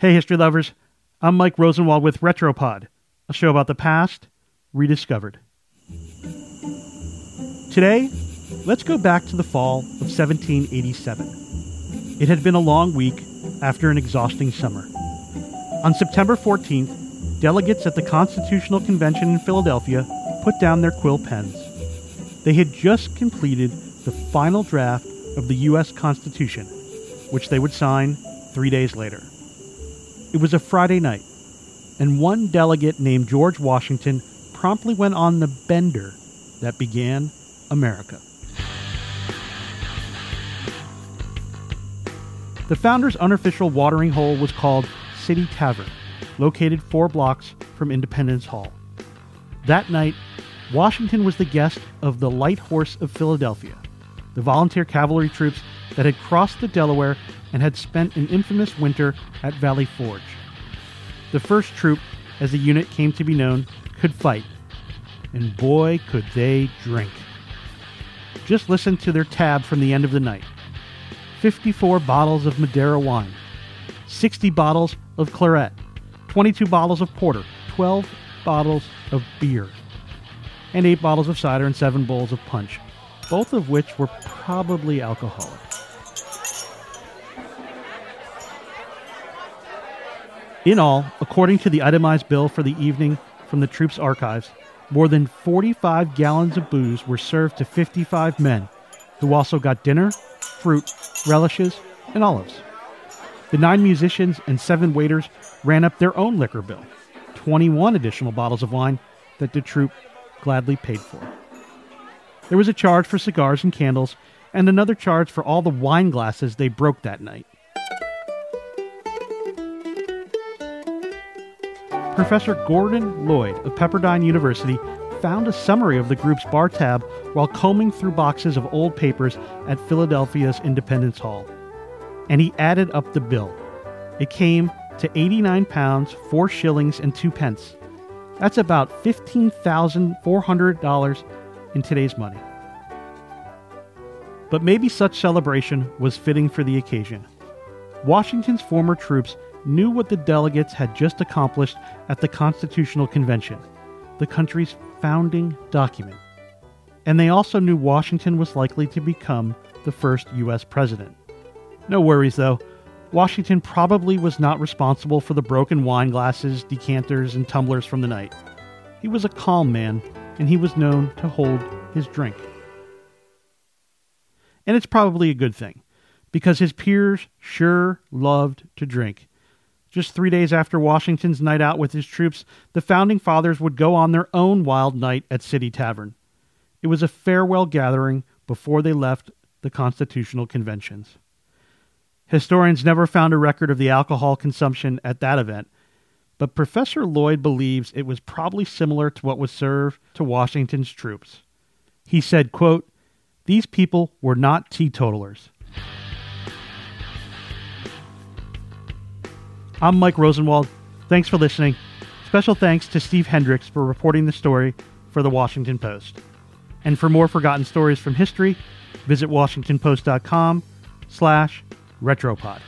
Hey, history lovers. I'm Mike Rosenwald with Retropod, a show about the past rediscovered. Today, let's go back to the fall of 1787. It had been a long week after an exhausting summer. On September 14th, delegates at the Constitutional Convention in Philadelphia put down their quill pens. They had just completed the final draft of the U.S. Constitution, which they would sign three days later. It was a Friday night, and one delegate named George Washington promptly went on the bender that began America. The founder's unofficial watering hole was called City Tavern, located four blocks from Independence Hall. That night, Washington was the guest of the Light Horse of Philadelphia, the volunteer cavalry troops that had crossed the Delaware and had spent an infamous winter at Valley Forge. The first troop, as the unit came to be known, could fight, and boy, could they drink. Just listen to their tab from the end of the night 54 bottles of Madeira wine, 60 bottles of claret, 22 bottles of porter, 12 bottles of beer, and 8 bottles of cider and 7 bowls of punch, both of which were probably alcoholic. In all, according to the itemized bill for the evening from the troops' archives, more than 45 gallons of booze were served to 55 men, who also got dinner, fruit, relishes, and olives. The nine musicians and seven waiters ran up their own liquor bill 21 additional bottles of wine that the troop gladly paid for. There was a charge for cigars and candles, and another charge for all the wine glasses they broke that night. Professor Gordon Lloyd of Pepperdine University found a summary of the group's bar tab while combing through boxes of old papers at Philadelphia's Independence Hall. And he added up the bill. It came to 89 pounds, 4 shillings, and 2 pence. That's about $15,400 in today's money. But maybe such celebration was fitting for the occasion. Washington's former troops knew what the delegates had just accomplished at the Constitutional Convention, the country's founding document. And they also knew Washington was likely to become the first U.S. president. No worries, though. Washington probably was not responsible for the broken wine glasses, decanters, and tumblers from the night. He was a calm man, and he was known to hold his drink. And it's probably a good thing, because his peers sure loved to drink. Just three days after Washington's night out with his troops, the founding fathers would go on their own wild night at City Tavern. It was a farewell gathering before they left the Constitutional Conventions. Historians never found a record of the alcohol consumption at that event, but Professor Lloyd believes it was probably similar to what was served to Washington's troops. He said, quote, These people were not teetotalers. I'm Mike Rosenwald. Thanks for listening. Special thanks to Steve Hendricks for reporting the story for the Washington Post. And for more forgotten stories from history, visit washingtonpost.com slash retropod.